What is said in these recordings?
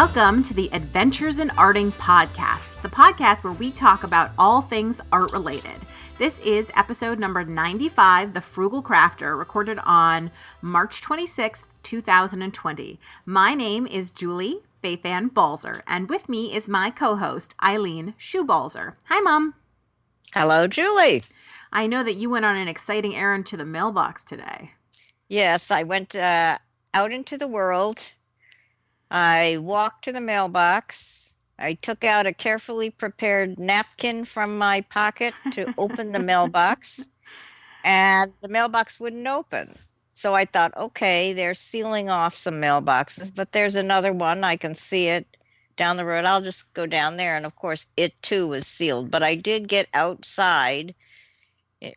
Welcome to the Adventures in Arting podcast, the podcast where we talk about all things art related. This is episode number 95, The Frugal Crafter, recorded on March 26th, 2020. My name is Julie Fei-Fan Balzer, and with me is my co host, Eileen Schubalzer. Hi, Mom. Hello, Julie. I know that you went on an exciting errand to the mailbox today. Yes, I went uh, out into the world I walked to the mailbox. I took out a carefully prepared napkin from my pocket to open the mailbox, and the mailbox wouldn't open. So I thought, okay, they're sealing off some mailboxes, but there's another one. I can see it down the road. I'll just go down there. And of course, it too was sealed. But I did get outside,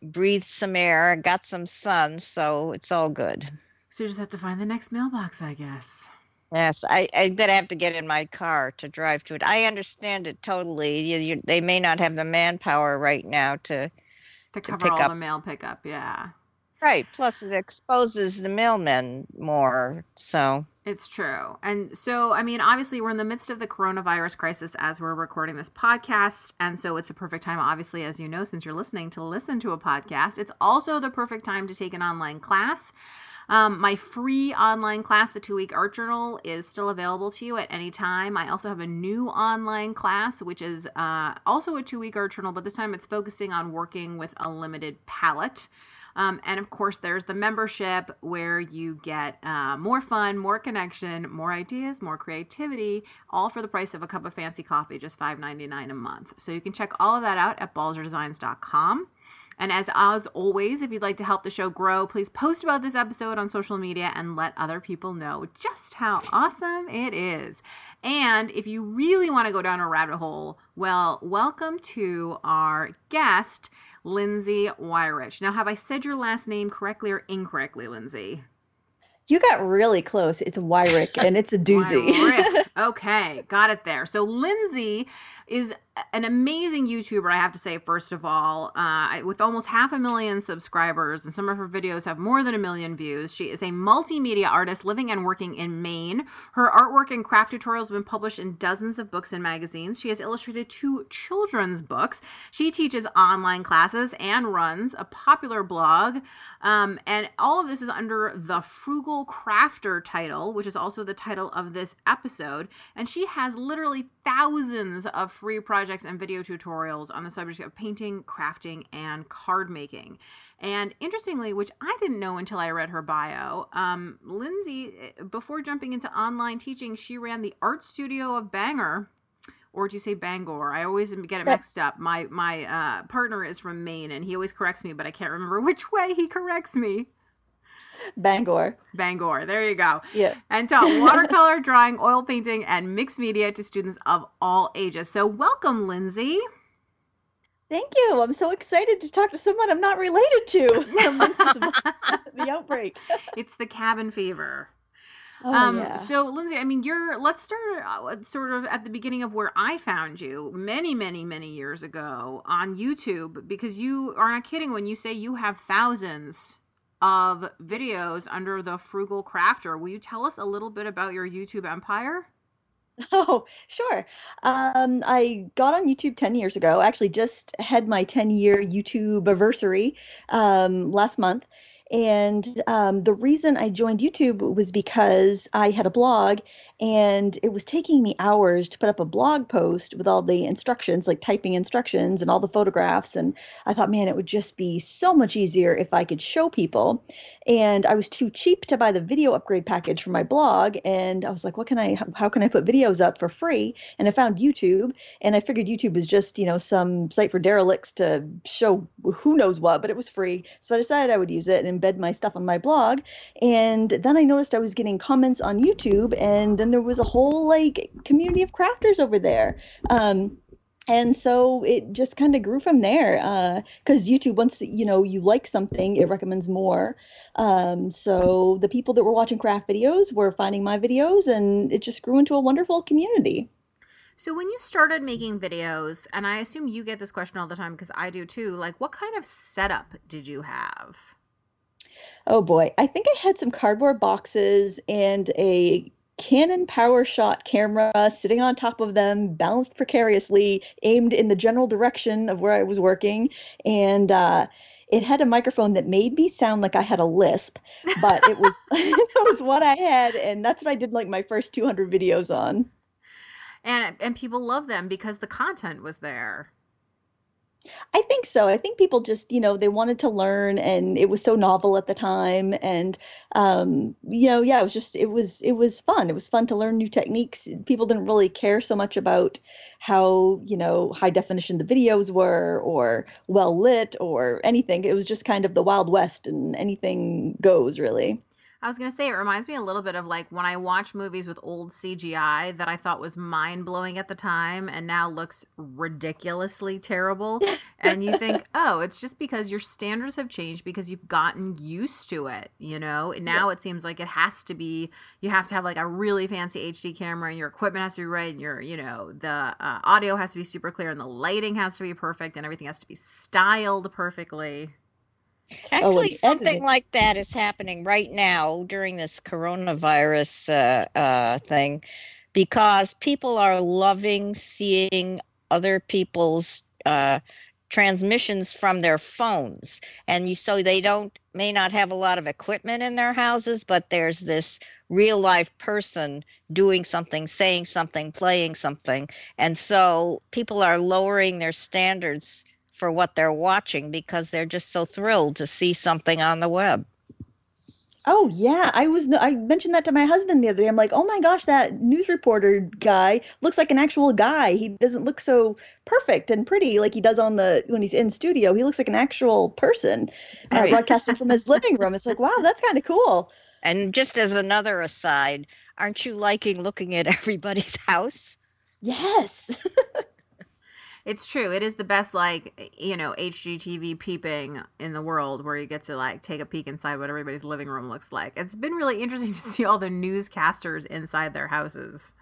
breathed some air, got some sun. So it's all good. So you just have to find the next mailbox, I guess. Yes, I, I'm going to have to get in my car to drive to it. I understand it totally. You, you, they may not have the manpower right now to to cover to all up. the mail pickup. Yeah, right. Plus, it exposes the mailmen more. So it's true. And so, I mean, obviously, we're in the midst of the coronavirus crisis as we're recording this podcast. And so, it's the perfect time, obviously, as you know, since you're listening, to listen to a podcast. It's also the perfect time to take an online class. Um, my free online class, the two week art journal, is still available to you at any time. I also have a new online class, which is uh, also a two week art journal, but this time it's focusing on working with a limited palette. Um, and of course, there's the membership where you get uh, more fun, more connection, more ideas, more creativity, all for the price of a cup of fancy coffee, just $5.99 a month. So you can check all of that out at balzerdesigns.com. And as as always, if you'd like to help the show grow, please post about this episode on social media and let other people know just how awesome it is. And if you really want to go down a rabbit hole, well, welcome to our guest, Lindsay Weirich. Now, have I said your last name correctly or incorrectly, Lindsay? You got really close. It's Weirich and it's a doozy. okay, got it there. So Lindsay is an amazing YouTuber, I have to say, first of all, uh, with almost half a million subscribers, and some of her videos have more than a million views. She is a multimedia artist living and working in Maine. Her artwork and craft tutorials have been published in dozens of books and magazines. She has illustrated two children's books. She teaches online classes and runs a popular blog. Um, and all of this is under the Frugal Crafter title, which is also the title of this episode. And she has literally thousands of free projects and video tutorials on the subject of painting, crafting, and card making. And interestingly, which I didn't know until I read her bio, um, Lindsay, eh, before jumping into online teaching, she ran the art studio of Bangor or do you say Bangor? I always get it mixed up. My my uh, partner is from Maine, and he always corrects me, but I can't remember which way he corrects me. Bangor. Bangor. There you go. Yeah. And taught watercolor, drawing, oil painting, and mixed media to students of all ages. So welcome, Lindsay. Thank you. I'm so excited to talk to someone I'm not related to. the outbreak. it's the cabin fever. Oh, um, yeah. so Lindsay, I mean, you're let's start uh, sort of at the beginning of where I found you many, many, many years ago on YouTube because you are not kidding when you say you have thousands of videos under the Frugal Crafter. Will you tell us a little bit about your YouTube empire? Oh, sure. Um, I got on YouTube 10 years ago. I actually just had my 10 year YouTube anniversary um, last month. And um, the reason I joined YouTube was because I had a blog and it was taking me hours to put up a blog post with all the instructions, like typing instructions and all the photographs. And I thought, man, it would just be so much easier if I could show people. And I was too cheap to buy the video upgrade package for my blog. And I was like, what can I, how can I put videos up for free? And I found YouTube and I figured YouTube was just, you know, some site for derelicts to show who knows what, but it was free. So I decided I would use it and embed my stuff on my blog. And then I noticed I was getting comments on YouTube, and then there was a whole like community of crafters over there. Um, and so it just kind of grew from there because uh, youtube once you know you like something it recommends more um, so the people that were watching craft videos were finding my videos and it just grew into a wonderful community so when you started making videos and i assume you get this question all the time because i do too like what kind of setup did you have Oh boy, I think I had some cardboard boxes and a Canon PowerShot camera sitting on top of them, balanced precariously, aimed in the general direction of where I was working, and uh, it had a microphone that made me sound like I had a lisp, but it was it was what I had, and that's what I did like my first 200 videos on. And and people love them because the content was there. I think so. I think people just, you know, they wanted to learn and it was so novel at the time and um, you know, yeah, it was just it was it was fun. It was fun to learn new techniques. People didn't really care so much about how, you know, high definition the videos were or well lit or anything. It was just kind of the wild west and anything goes really. I was gonna say it reminds me a little bit of like when I watch movies with old CGI that I thought was mind blowing at the time and now looks ridiculously terrible. and you think, oh, it's just because your standards have changed because you've gotten used to it. You know, now yeah. it seems like it has to be. You have to have like a really fancy HD camera, and your equipment has to be right, and your you know the uh, audio has to be super clear, and the lighting has to be perfect, and everything has to be styled perfectly. Oh, Actually, oh, something like that is happening right now during this coronavirus uh, uh, thing because people are loving seeing other people's uh, transmissions from their phones. And you so they don't may not have a lot of equipment in their houses but there's this real life person doing something saying something playing something. And so people are lowering their standards for what they're watching because they're just so thrilled to see something on the web. Oh yeah, I was I mentioned that to my husband the other day. I'm like, "Oh my gosh, that news reporter guy looks like an actual guy. He doesn't look so perfect and pretty like he does on the when he's in studio. He looks like an actual person uh, broadcasting from his living room. It's like, wow, that's kind of cool." And just as another aside, aren't you liking looking at everybody's house? Yes. It's true. It is the best, like, you know, HGTV peeping in the world where you get to, like, take a peek inside what everybody's living room looks like. It's been really interesting to see all the newscasters inside their houses.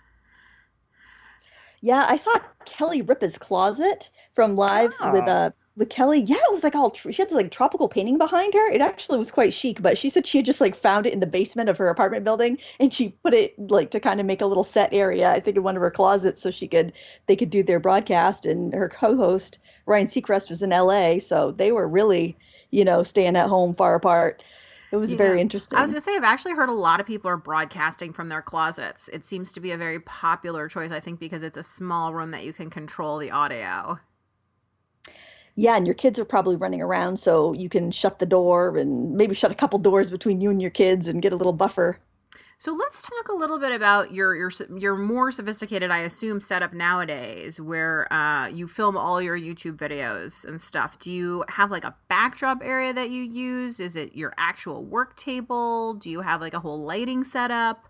Yeah, I saw Kelly Ripa's closet from live oh. with uh, with Kelly, yeah, it was like all she had this like tropical painting behind her. It actually was quite chic, but she said she had just like found it in the basement of her apartment building and she put it like to kind of make a little set area, I think in one of her closets so she could they could do their broadcast and her co-host Ryan Seacrest was in LA, so they were really, you know, staying at home far apart. It was very interesting. I was going to say, I've actually heard a lot of people are broadcasting from their closets. It seems to be a very popular choice, I think, because it's a small room that you can control the audio yeah, and your kids are probably running around, so you can shut the door and maybe shut a couple doors between you and your kids and get a little buffer. So let's talk a little bit about your your your more sophisticated, I assume, setup nowadays, where uh, you film all your YouTube videos and stuff. Do you have like a backdrop area that you use? Is it your actual work table? Do you have like a whole lighting setup?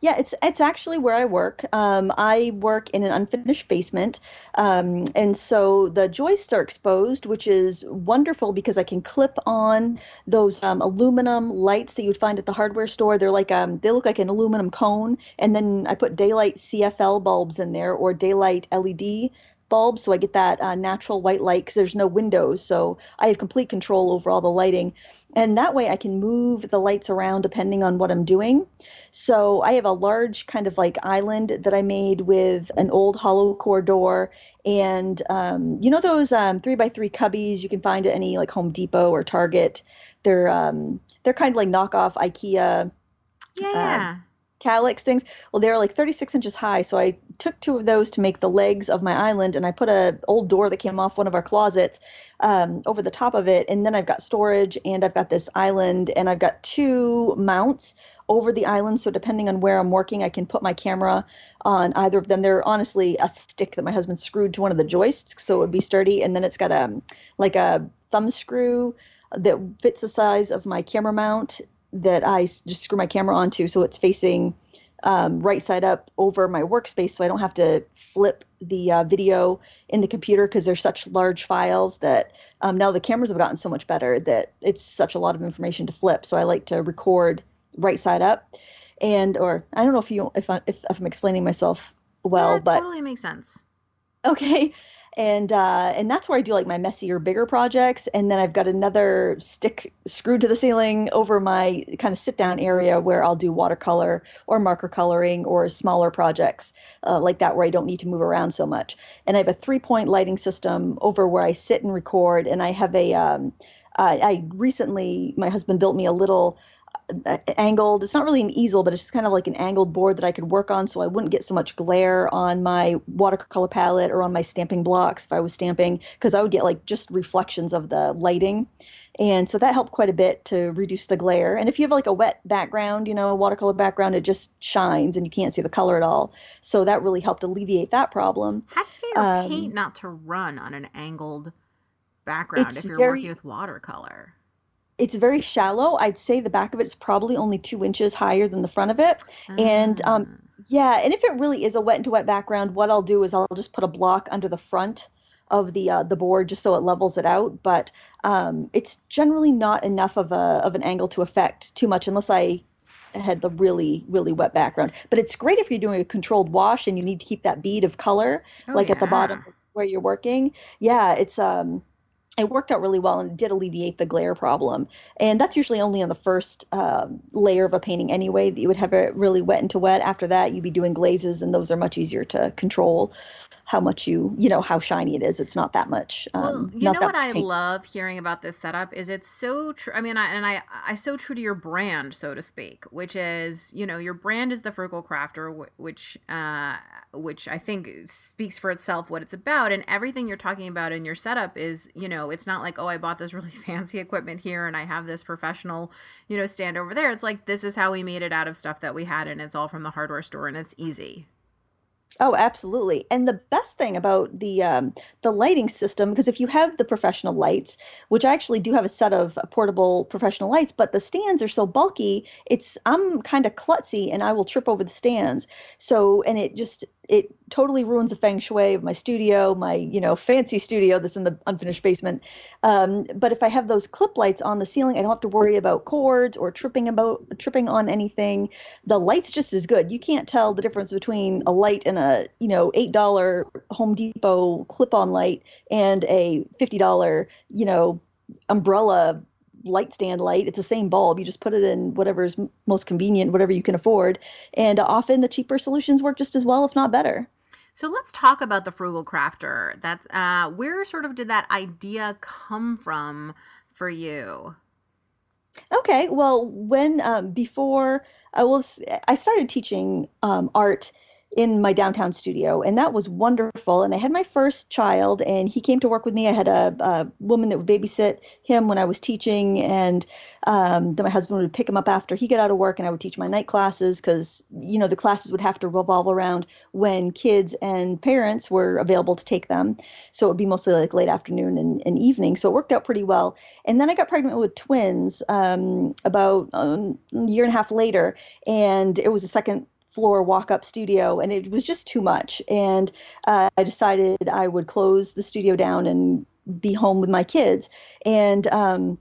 Yeah, it's it's actually where I work. Um, I work in an unfinished basement, um, and so the joists are exposed, which is wonderful because I can clip on those um, aluminum lights that you'd find at the hardware store. They're like um, they look like an aluminum cone, and then I put daylight CFL bulbs in there or daylight LED bulbs so I get that uh, natural white light because there's no windows. So I have complete control over all the lighting. And that way I can move the lights around depending on what I'm doing. So I have a large kind of like island that I made with an old hollow core door. And um, you know those um, three by three cubbies you can find at any like Home Depot or Target. They're um, they're kind of like knockoff IKEA. Yeah. Uh, Kallax things. Well, they're like 36 inches high. So I took two of those to make the legs of my island, and I put a old door that came off one of our closets um, over the top of it. And then I've got storage, and I've got this island, and I've got two mounts over the island. So depending on where I'm working, I can put my camera on either of them. They're honestly a stick that my husband screwed to one of the joists, so it would be sturdy. And then it's got a like a thumb screw that fits the size of my camera mount that I just screw my camera onto so it's facing um, right side up over my workspace so I don't have to flip the uh, video in the computer because they're such large files that um, now the cameras have gotten so much better that it's such a lot of information to flip. So I like to record right side up. And or I don't know if you if I, if, if I'm explaining myself well, yeah, but totally makes sense. Okay. And uh, and that's where I do like my messier, bigger projects. And then I've got another stick screwed to the ceiling over my kind of sit down area where I'll do watercolor or marker coloring or smaller projects uh, like that where I don't need to move around so much. And I have a three point lighting system over where I sit and record. And I have a um, I recently my husband built me a little angled. It's not really an easel, but it's just kind of like an angled board that I could work on so I wouldn't get so much glare on my watercolor palette or on my stamping blocks if I was stamping, because I would get like just reflections of the lighting. And so that helped quite a bit to reduce the glare. And if you have like a wet background, you know, a watercolor background, it just shines and you can't see the color at all. So that really helped alleviate that problem. How do you get um, paint not to run on an angled background if you're very, working with watercolor? It's very shallow. I'd say the back of it is probably only two inches higher than the front of it. And um, ah. yeah, and if it really is a wet to wet background, what I'll do is I'll just put a block under the front of the uh, the board just so it levels it out. But um, it's generally not enough of a of an angle to affect too much unless I had the really really wet background. But it's great if you're doing a controlled wash and you need to keep that bead of color oh, like yeah. at the bottom where you're working. Yeah, it's um it worked out really well and did alleviate the glare problem. And that's usually only on the first uh, layer of a painting anyway, that you would have it really wet into wet. After that, you'd be doing glazes, and those are much easier to control how much you you know how shiny it is. It's not that much um, well, you know what i love hearing about this setup is it's so true i mean I, and i i so true to your brand so to speak which is you know your brand is the frugal crafter which uh which i think speaks for itself what it's about. And everything you're talking about in your setup is you know it's not like oh i bought this really fancy equipment here and i have this professional you know stand over there. It's like this is how we made it out of stuff that we had and it's all from the hardware store and it's easy Oh, absolutely. And the best thing about the um, the lighting system, because if you have the professional lights, which I actually do have a set of portable professional lights, but the stands are so bulky, it's I'm kind of klutzy and I will trip over the stands. So and it just it totally ruins the feng shui of my studio, my you know fancy studio that's in the unfinished basement. Um, but if I have those clip lights on the ceiling, I don't have to worry about cords or tripping about tripping on anything. The light's just as good. You can't tell the difference between a light and a you know eight dollar Home Depot clip-on light and a fifty dollar you know umbrella light stand light. It's the same bulb. You just put it in whatever is most convenient, whatever you can afford. And often the cheaper solutions work just as well, if not better. So let's talk about the frugal crafter. That's uh, where sort of did that idea come from for you? Okay, well, when um, before I was, I started teaching um, art in my downtown studio, and that was wonderful. And I had my first child, and he came to work with me. I had a, a woman that would babysit him when I was teaching, and um, then my husband would pick him up after he got out of work, and I would teach my night classes because you know the classes would have to revolve around when kids and parents were available to take them. So it would be mostly like late afternoon and, and evening. So it worked out pretty well. And then I got pregnant with twins um, about um, a year and a half later, and it was a second floor walk up studio and it was just too much. And uh, i decided i would close the studio down and be home with my kids. And um,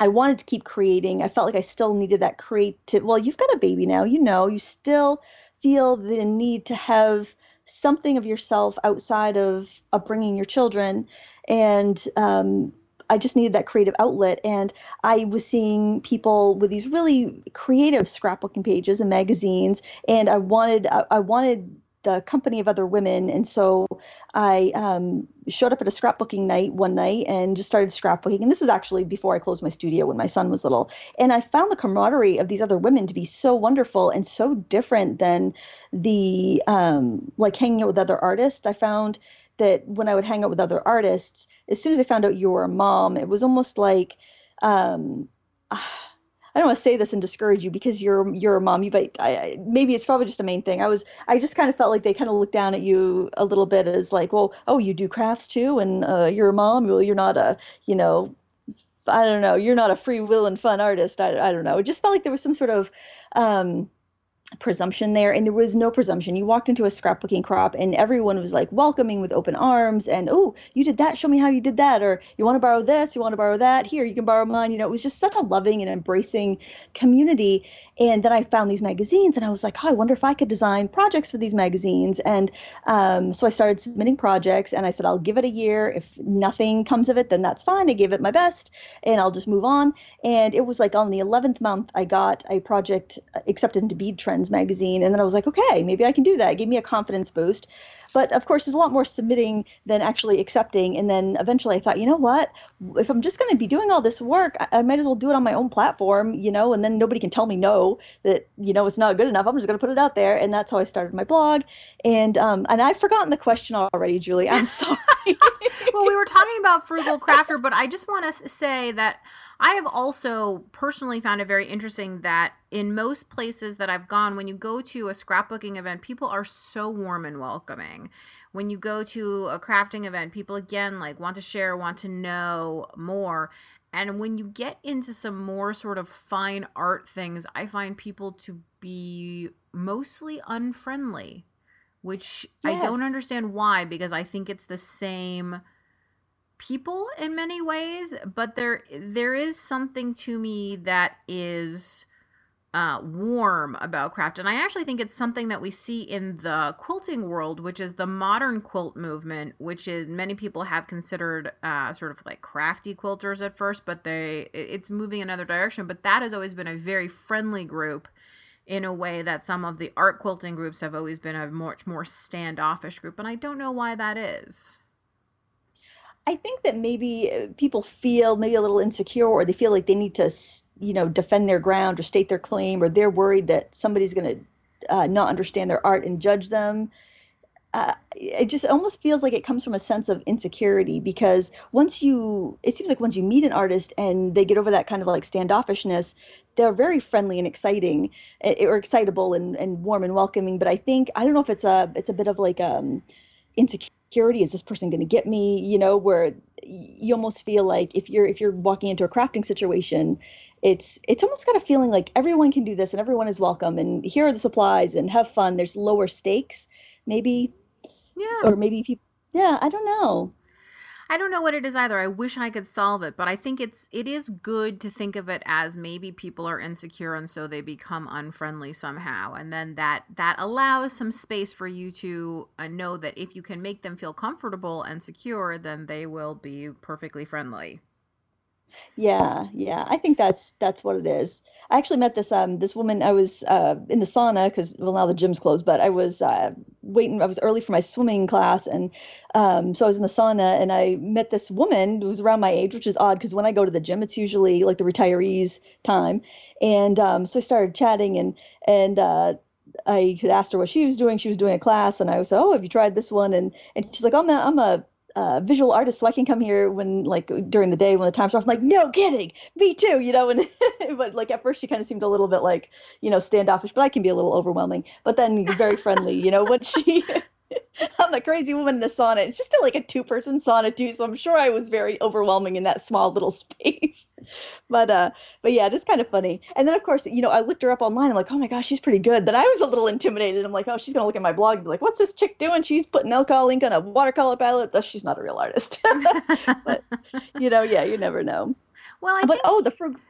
i wanted to keep creating. I felt like i still needed that creative well you've got a baby now you know you still feel the need to have something of yourself outside of upbringing your children. And um, I just needed that creative outlet. And I was seeing people with these really creative scrapbooking pages and magazines, and I wanted I, I wanted the company of other women. And so I um, showed up at a scrapbooking night one night and just started scrapbooking. And this is actually before I closed my studio when my son was little. And I found the camaraderie of these other women to be so wonderful and so different than the um, like hanging out with other artists. I found that when I would hang out with other artists, as soon as I found out you were a mom, it was almost like um, I don't want to say this and discourage you because you're you're a mom. You but I, maybe it's probably just a Maine thing. I was I just kind of felt like they kind of looked down at you a little bit as like, well, oh, you do crafts too, and uh, you're a mom. Well, you're not a you know. I don't know. You're not a free will and fun artist. I, I don't know. It just felt like there was some sort of um, presumption there and there was no presumption. You walked into a scrapbooking crop and everyone was like welcoming with open arms and oh you did that show me how you did that or you want to borrow this? You want to borrow that? Here you can borrow mine. You know it was just such a loving and embracing community. And then i found these magazines and i was like oh i wonder if i could design projects for these magazines. And um, so i started submitting projects and i said i'll give it a year. If nothing comes of it then that's fine. I gave it my best and i'll just move on. And it was like on the 11th month i got a project accepted into bead trends magazine. And then I was like, okay, maybe I can do that. It gave me a confidence boost. But of course, there's a lot more submitting than actually accepting. And then eventually I thought, you know what? If I'm just going to be doing all this work, I, I, might as well do it on my own platform, you know, and then nobody can tell me no, that, you know, it's not good enough. I'm just going to put it out there. And that's how I started my blog. And, um, and I've forgotten the question already, Julie. I'm sorry. well, we were talking about Frugal Crafter, but I just want to say that I have also personally found it very interesting that in most places that I've gone, when you go to a scrapbooking event, people are so warm and welcoming. When you go to a crafting event, people again like want to share, want to know more. And when you get into some more sort of fine art things, I find people to be mostly unfriendly, which yes. I don't understand why because I think it's the same people in many ways, but there there is something to me that is uh, warm about craft. And I actually think it's something that we see in the quilting world, which is the modern quilt movement, which is many people have considered uh, sort of like crafty quilters at first, but they it's moving another direction. But that has always been a very friendly group in a way that some of the art quilting groups have always been a much more standoffish group. And I don't know why that is. I think that maybe uh, people feel maybe a little insecure or they feel like they need to, you know, defend their ground or state their claim or they're worried that somebody's going to uh, not understand their art and judge them. Uh, it just almost feels like it comes from a sense of insecurity because once you, it seems like once you meet an artist and they get over that kind of like standoffishness, they're very friendly and exciting eh, or excitable and, and warm and welcoming. But I think, I don't know if it's a, it's a bit of like, um, insecurity security is this person going to get me? You know where you almost feel like if you're if you're walking into a crafting situation it's it's almost got a feeling like everyone can do this and everyone is welcome and here are the supplies and have fun. There's lower stakes maybe yeah. or maybe people yeah i don't know I don't know what it is either. I wish I could solve it, but I think it's it is good to think of it as maybe people are insecure and so they become unfriendly somehow, and then that that allows some space for you to uh, know that if you can make them feel comfortable and secure, then they will be perfectly friendly. Yeah, yeah. I think that's that's what it is. I actually met this um this woman. I was uh, in the sauna because well now the gym's closed, but I was uh, waiting. I was early for my swimming class, and um, so I was in the sauna, and I met this woman who was around my age, which is odd because when I go to the gym, it's usually like the retirees' time, and um, so I started chatting, and and uh, I had asked her what she was doing. She was doing a class, and I was, oh, have you tried this one? And and she's like, I'm a, I'm a uh, visual artist, so I can come here when like during the day when the time's off. I'm like, no kidding, me too, you know. And but like at first she kind of seemed a little bit like you know standoffish, but I can be a little overwhelming. But then very friendly, you know. When she I'm the crazy woman in the sauna. It's just a, like a two person sauna too, so I'm sure I was very overwhelming in that small little space. but uh, but yeah, it's kind of funny. And then of course, you know, I looked her up online. I'm like, oh my gosh, she's pretty good. Then I was a little intimidated. I'm like, oh, she's gonna look at my blog and be like, what's this chick doing? She's putting alcohol ink on a watercolor palette. Thus, she's not a real artist. but you know, yeah, you never know. Well, I but think... oh, the frug-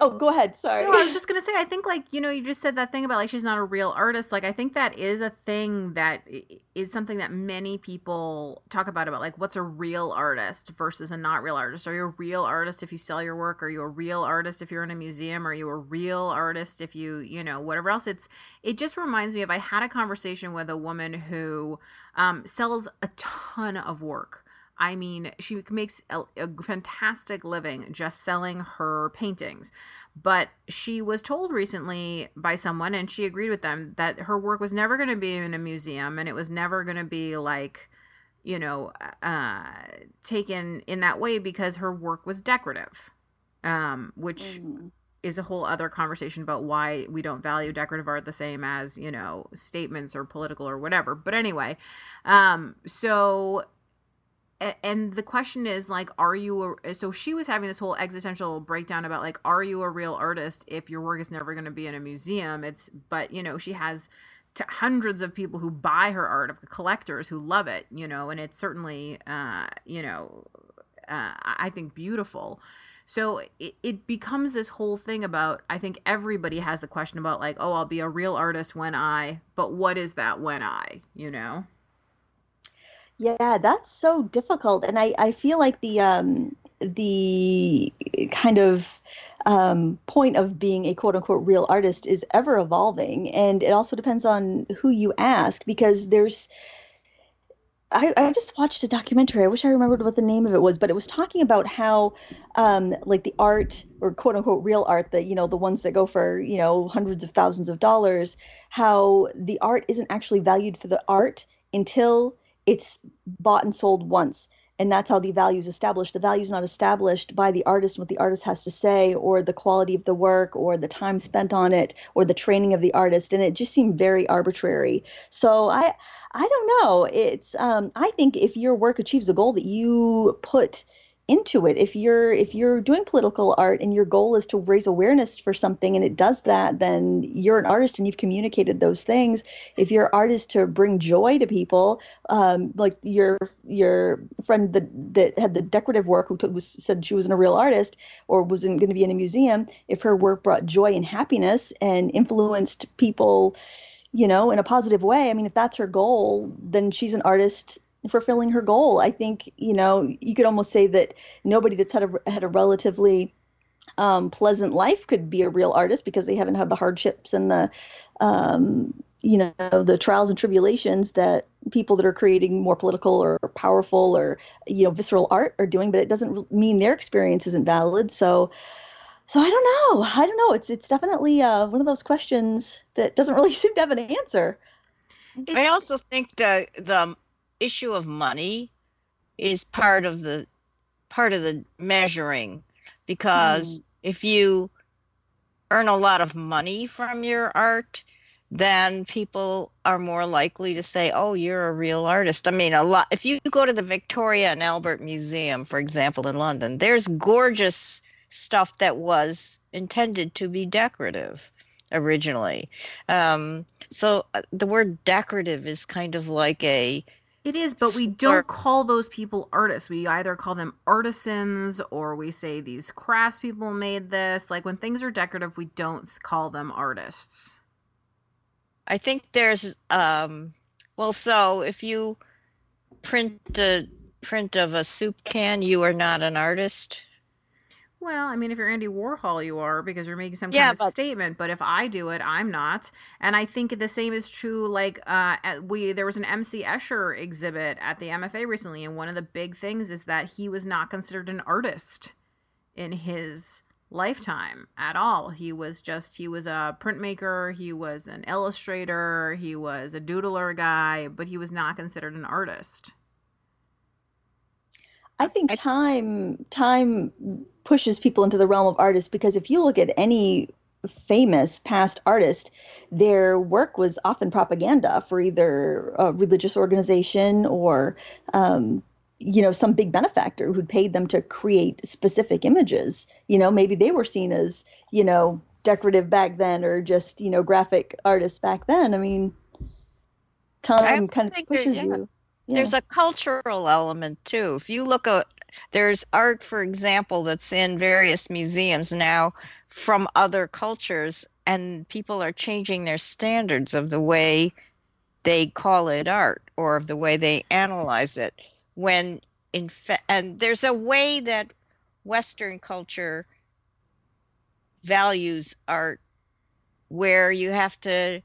Oh, go ahead. Sorry. So I was just gonna say, I think like you know, you just said that thing about like she's not a real artist. Like I think that is a thing that is something that many people talk about about like what's a real artist versus a not real artist. Are you a real artist if you sell your work? Are you a real artist if you're in a museum? Are you a real artist if you you know whatever else? It's it just reminds me of I had a conversation with a woman who um, sells a ton of work I mean, she makes a, a, fantastic living just selling her paintings. But she was told recently by someone, and she agreed with them, that her work was never going to be in a museum and it was never going to be like, you know, uh, taken in that way because her work was decorative, um, which. Mm. Is a whole other conversation about why we don't value decorative art the same as, you know, statements or political or whatever. But anyway, um, so and the question is like are you a, so she was having this whole existential breakdown about like are you a real artist if your work is never going to be in a museum? It's but you know she has hundreds of people who buy her art of collectors who love it you know and it's certainly uh you know uh, i think beautiful. So it, it becomes this whole thing about i think everybody has the question about like oh i'll be a real artist when i but what is that when i you know yeah, that's so difficult, and I I feel like the um the kind of um, point of being a quote unquote real artist is ever evolving, and it also depends on who you ask because there's. I, I just watched a documentary. I wish I remembered what the name of it was, but it was talking about how, um, like the art or quote unquote real art, that you know the ones that go for you know hundreds of thousands of dollars, how the art isn't actually valued for the art until it's bought and sold once and that's how the value is established. The value is not established by the artist what the artist has to say or the quality of the work or the time spent on it or the training of the artist and it just seemed very arbitrary. So i i don't know. It's um, i think if your work achieves the goal that you put into it. If you're if you're doing political art and your goal is to raise awareness for something and it does that then you're an artist and you've communicated those things. If your art is to bring joy to people um, like your your friend that that had the decorative work who was said she wasn't a real artist or wasn't going to be in a museum if her work brought joy and happiness and influenced people you know in a positive way i mean if that's her goal then she's an artist fulfilling her goal. I think you know you could almost say that nobody that's had a had a relatively um, pleasant life could be a real artist because they haven't had the hardships and the um, you know the trials and tribulations that people that are creating more political or powerful or you know visceral art are doing but it doesn't mean their experience isn't valid. So so i don't know. I don't know. It's it's definitely uh, one of those questions that doesn't really seem to have an answer. I also think the the issue of money is part of the part of the measuring. Because mm. if you earn a lot of money from your art then people are more likely to say oh you're a real artist. I mean a lot if you go to the victoria and albert museum for example in london there's gorgeous stuff that was intended to be decorative originally. Um, so uh, the word decorative is kind of like a it is, but we don't call those people artists. We either call them artisans or we say these craftspeople made this. Like when things are decorative, we don't call them artists. I think there's um well so if you print a print of a soup can, you are not an artist. Well, I mean, if you're Andy Warhol, you are because you're making some kind yeah, of but- statement. But if I do it, I'm not. And I think the same is true. Like, uh, we there was an MC Escher exhibit at the MFA recently, and one of the big things is that he was not considered an artist in his lifetime at all. He was just he was a printmaker, he was an illustrator, he was a doodler guy, but he was not considered an artist. I think time time pushes people into the realm of artists because if you look at any famous past artist, their work was often propaganda for either a religious organization or um, you know some big benefactor who'd paid them to create specific images. You know, maybe they were seen as you know decorative back then or just you know graphic artists back then. I mean, time kind of pushes yeah. you. There's a cultural element too. If you look at there's art, for example, that's in various museums now from other cultures, and people are changing their standards of the way they call it art or of the way they analyze it. When in fact, and there's a way that Western culture values art where you have to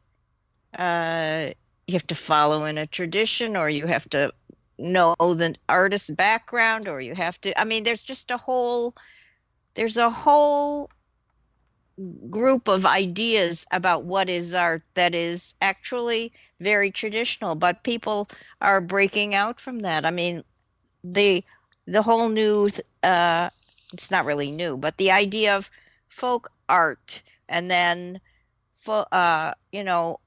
uh, you have to follow in a tradition or you have to know the artist's background or you have to i mean there's just a whole there's a whole group of ideas about what is art that is actually very traditional but people are breaking out from that. I mean the the whole new uh it's not really new but the idea of folk art and then uh you know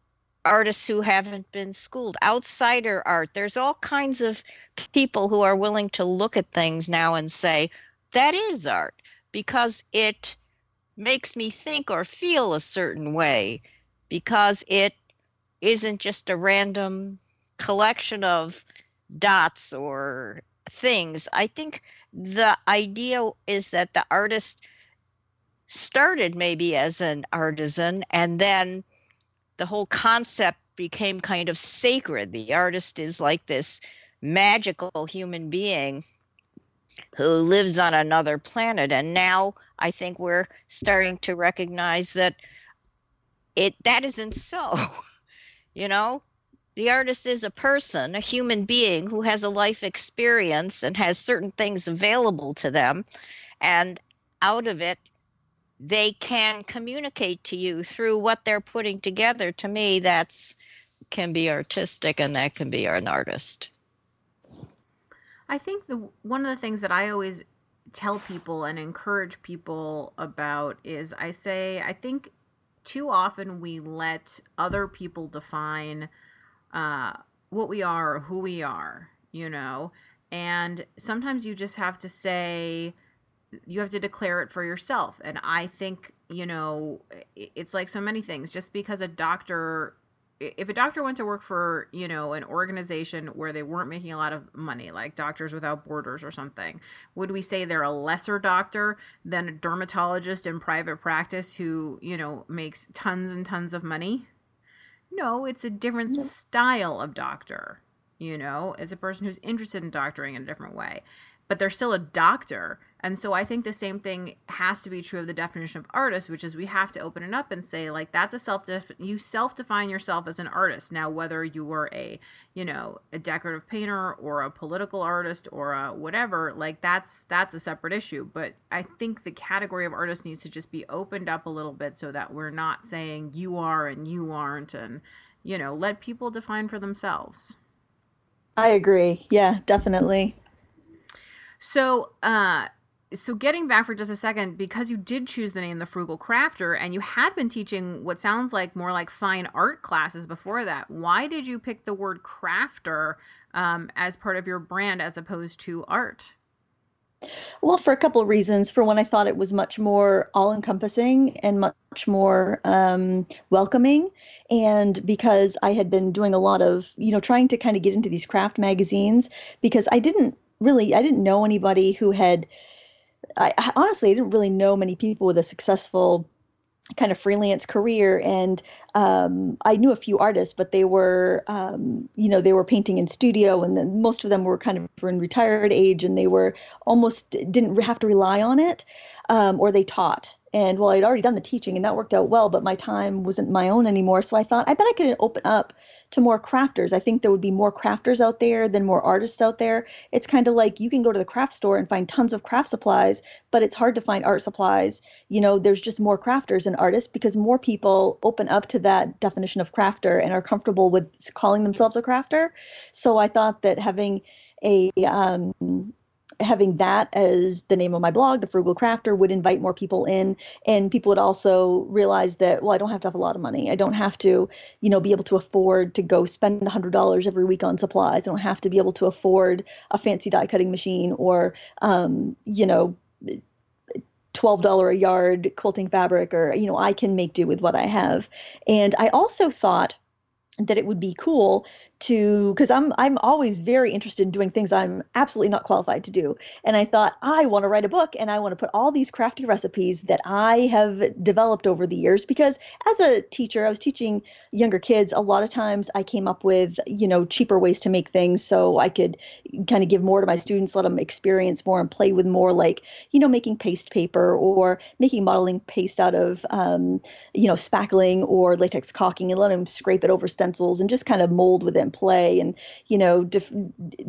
artists who haven't been schooled, outsider art. There's all kinds of people who are willing to look at things now and say, that is art because it makes me think or feel a certain way, because it isn't just a random collection of dots or things. I think the idea is that the artist started maybe as an artisan and then the whole concept became kind of sacred. The artist is like this magical human being who lives on another planet. And now I think we're starting to recognize that it that isn't so. you know, the artist is a person, a human being who has a life experience and has certain things available to them. And out of it, they can communicate to you through what they're putting together. To me, that's can be artistic and that can be an artist. I think the one of the things that I always tell people and encourage people about is I say I think too often we let other people define uh, what we are or who we are, you know, and sometimes you just have to say you have to declare it for yourself. And I think you know it's like so many things. Just because a doctor if a doctor went to work for you know an organization where they weren't making a lot of money like doctors without borders or something would we say they're a lesser doctor than a dermatologist in private practice who you know makes tons and tons of money no it's a different yeah. style of doctor you know it's a person who's interested in doctoring in a different way but they're still a doctor. And so I think the same thing has to be true of the definition of artist, which is we have to open it up and say like that's a self def- you self define yourself as an artist. Now whether you were a, you know, a decorative painter or a political artist or a whatever, like that's that's a separate issue, but I think the category of artist needs to just be opened up a little bit so that we're not saying you are and you aren't and you know, let people define for themselves. I agree. Yeah, definitely. So, uh, so getting back for just a second, because you did choose the name The Frugal Crafter and you had been teaching what sounds like more like fine art classes before that, why did you pick the word crafter um, as part of your brand as opposed to art? Well, for a couple of reasons. For one, I thought it was much more all encompassing and much more um, welcoming. And because I had been doing a lot of, you know, trying to kind of get into these craft magazines because I didn't really I didn't know anybody who had I honestly I didn't really know many people with a successful kind of freelance career. And um, i knew a few artists but they were um, you know they were painting in studio and then most of them were kind of were in retired age and they were almost didn't have to rely on it um, or they taught and well i'd already done the teaching and that worked out well but my time wasn't my own anymore so i thought i bet i could open up to more crafters. I think there would be more crafters out there than more artists out there. It's kind of like you can go to the craft store and find tons of craft supplies, but it's hard to find art supplies. You know, there's just more crafters and artists because more people open up to that definition of crafter and are comfortable with calling themselves a crafter. So I thought that having a um, having that as the name of my blog, The Frugal Crafter, would invite more people in. And people would also realize that, well, I don't have to have a lot of money. I don't have to, you know, be able to afford to go spend $100 every week on supplies. I don't have to be able to afford a fancy die cutting machine or, um, you know, $12 a yard quilting fabric or, you know, I can make do with what I have. And I also thought, that it would be cool to because I'm I'm always very interested in doing things I'm absolutely not qualified to do. And I thought I want to write a book and I want to put all these crafty recipes that I have developed over the years because as a teacher, I was teaching younger kids, a lot of times I came up with, you know, cheaper ways to make things so I could kind of give more to my students, let them experience more and play with more like, you know, making paste paper or making modeling paste out of um, you know, spackling or latex caulking and let them scrape it over stencils and just kind of mold within play and you know diff-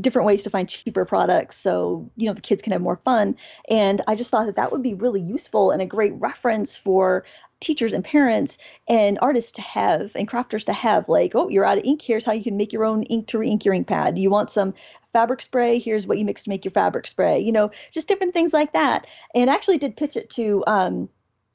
different ways to find cheaper products so you know the kids can have more fun. And i just thought that that would be really useful and a great reference for teachers and parents and artists to have and crafters to have like oh you're out of ink. Here's how you can make your own ink to re-ink your ink pad. You want some fabric spray? Here's what you mix to make your fabric spray. You know just different things like that. And actually did pitch it to um,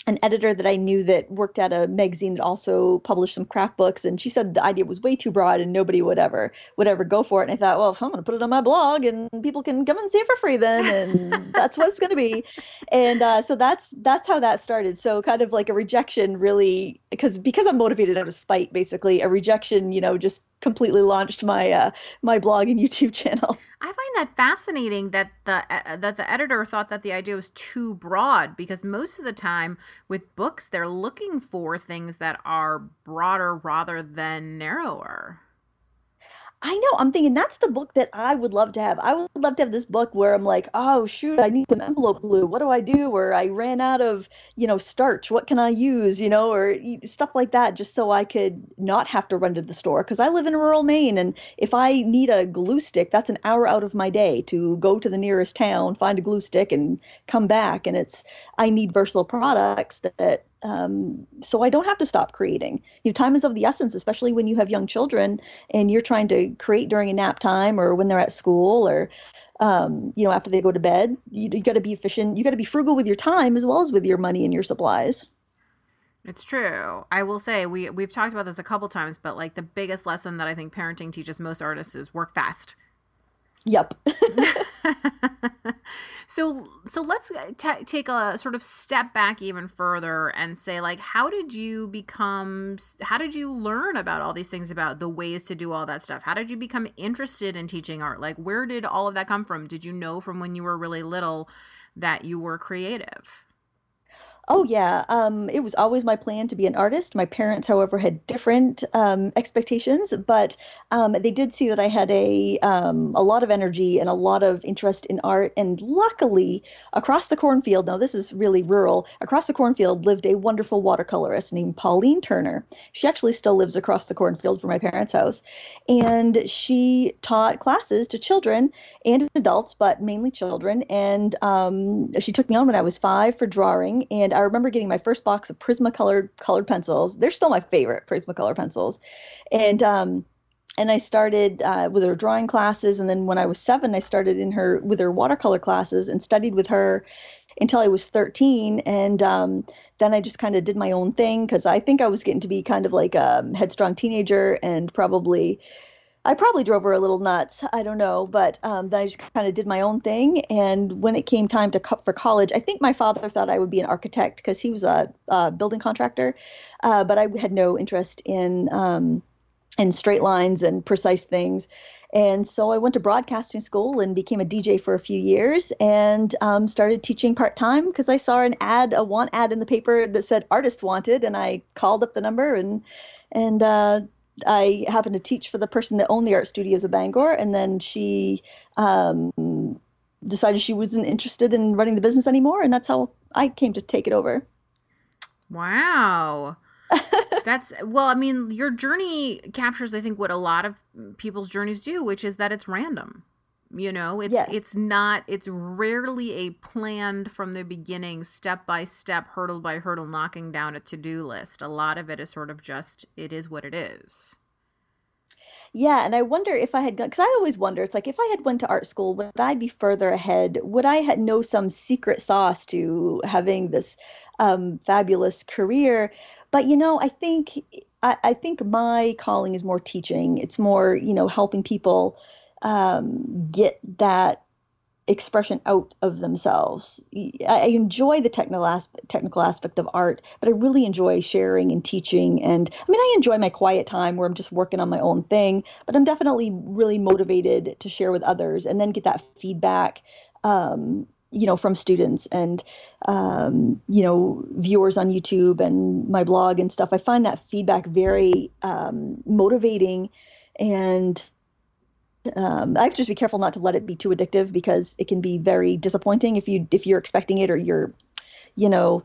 an editor that I knew that worked at a magazine that also published some craft books, and she said the idea was way too broad and nobody would ever would ever go for it. And I thought, well, if I'm going to put it on my blog and people can come and see it for free, then and that's what it's going to be. And uh, so that's that's how that started. So kind of like a rejection, really, because because I'm motivated out of spite, basically a rejection, you know, just completely launched my uh, my blog and YouTube channel. I find that fascinating that the uh, that the editor thought that the idea was too broad because most of the time with books they're looking for things that are broader rather than narrower. I know. I'm thinking that's the book that I would love to have. I would love to have this book where I'm like, oh shoot, I need some envelope glue. What do I do? Or I ran out of, you know, starch. What can I use? You know, or stuff like that, just so I could not have to run to the store. Because I live in rural Maine, and if I need a glue stick, that's an hour out of my day to go to the nearest town, find a glue stick, and come back. And it's I need versatile products that um, so I don't have to stop creating. You know, time is of the essence, especially when you have young children and you're trying to create during a nap time or when they're at school or um, you know after they go to bed. You, you got to be efficient. You got to be frugal with your time as well as with your money and your supplies. It's true. I will say we we've talked about this a couple times, but like the biggest lesson that I think parenting teaches most artists is work fast. Yep. so so let's uh, t- take a sort of step back even further and say like how did you become how did you learn about all these things about the ways to do all that stuff? How did you become interested in teaching art? Like where did all of that come from? Did you know from when you were really little that you were creative? Oh yeah, um, it was always my plan to be an artist. My parents, however, had different um, expectations, but um, they did see that I had a um, a lot of energy and a lot of interest in art. And luckily, across the cornfield, now this is really rural, across the cornfield lived a wonderful watercolorist named Pauline Turner. She actually still lives across the cornfield from my parents' house, and she taught classes to children and adults, but mainly children. And um, she took me on when I was five for drawing and I remember getting my first box of Prismacolor colored pencils. They're still my favorite Prismacolor pencils, and um, and I started uh, with her drawing classes. And then when I was seven, I started in her with her watercolor classes and studied with her until I was 13. And um, then I just kind of did my own thing because I think I was getting to be kind of like a headstrong teenager and probably I probably drove her a little nuts. I don't know, but um, then I just kind of did my own thing. And when it came time to cut for college, I think my father thought I would be an architect because he was a, a, building contractor, uh, but I had no interest in um, in straight lines and precise things. And so I went to broadcasting school and became a DJ for a few years and um, started teaching part time because I saw an ad, a want ad in the paper that said artist wanted, and I called up the number and and uh, I happened to teach for the person that owned the art studios of Bangor, and then she um, decided she wasn't interested in running the business anymore, and that's how I came to take it over. Wow. that's well i mean your journey captures i think what a lot of people's journeys do which is that it's random you know it's yes. it's not it's rarely a planned from the beginning step by step hurdle by hurdle knocking down a to-do list a lot of it is sort of just it is what it is yeah, and I wonder if I had gone because I always wonder. It's like if I had went to art school, would I be further ahead? Would I had know some secret sauce to having this um, fabulous career? But you know, I think I, I think my calling is more teaching. It's more you know helping people um, get that expression out of themselves. I enjoy the technical aspect, technical aspect of art, but I really enjoy sharing and teaching. And I mean, I enjoy my quiet time where I'm just working on my own thing, but I'm definitely really motivated to share with others and then get that feedback. Um, you know, from students and, um, you know, viewers on YouTube and my blog and stuff. I find that feedback very um, motivating and um, I have to just be careful not to let it be too addictive because it can be very disappointing if you if you're expecting it or you're you know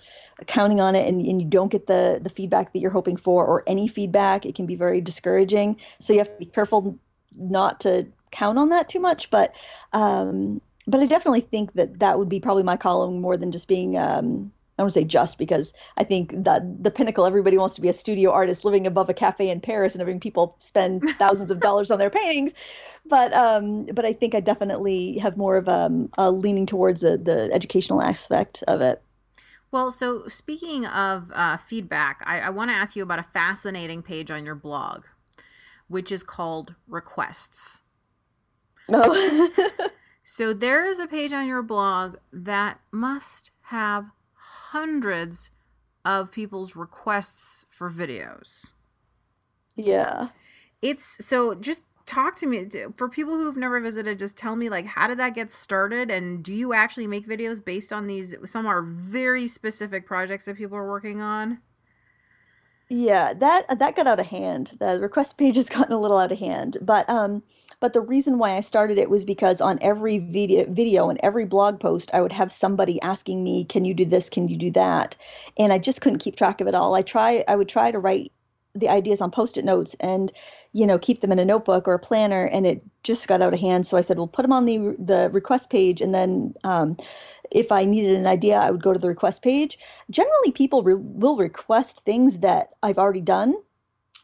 counting on it and, and you don't get the the feedback that you're hoping for or any feedback. It can be very discouraging. So you have to be careful not to count on that too much. But um but i definitely think that that would be probably my calling more than just being um I don't want to say just because I think that the pinnacle, everybody wants to be a studio artist living above a cafe in Paris and having people spend thousands of dollars on their paintings. But um, but I think I definitely have more of um, a leaning towards the, the educational aspect of it. Well, so speaking of uh, feedback, I, I want to ask you about a fascinating page on your blog, which is called Requests. Oh. So there is a page on your blog that must have hundreds of people's requests for videos. yeah. It's so just talk to me for people who've never visited just tell me like how did that get started and do you actually make videos based on these some are very specific projects that people are working on Yeah, that that got out of hand. The request page has gotten a little out of hand. But um but the reason why I started it was because on every video video and every blog post I would have somebody asking me, "Can you do this? Can you do that?" And I just couldn't keep track of it all. I try I would try to write the ideas on post-it notes and you know keep them in a notebook or a planner and it just got out of hand. So i said well put them on the the request page and then um, if i needed an idea i would go to the request page. Generally people re- will request things that i've already done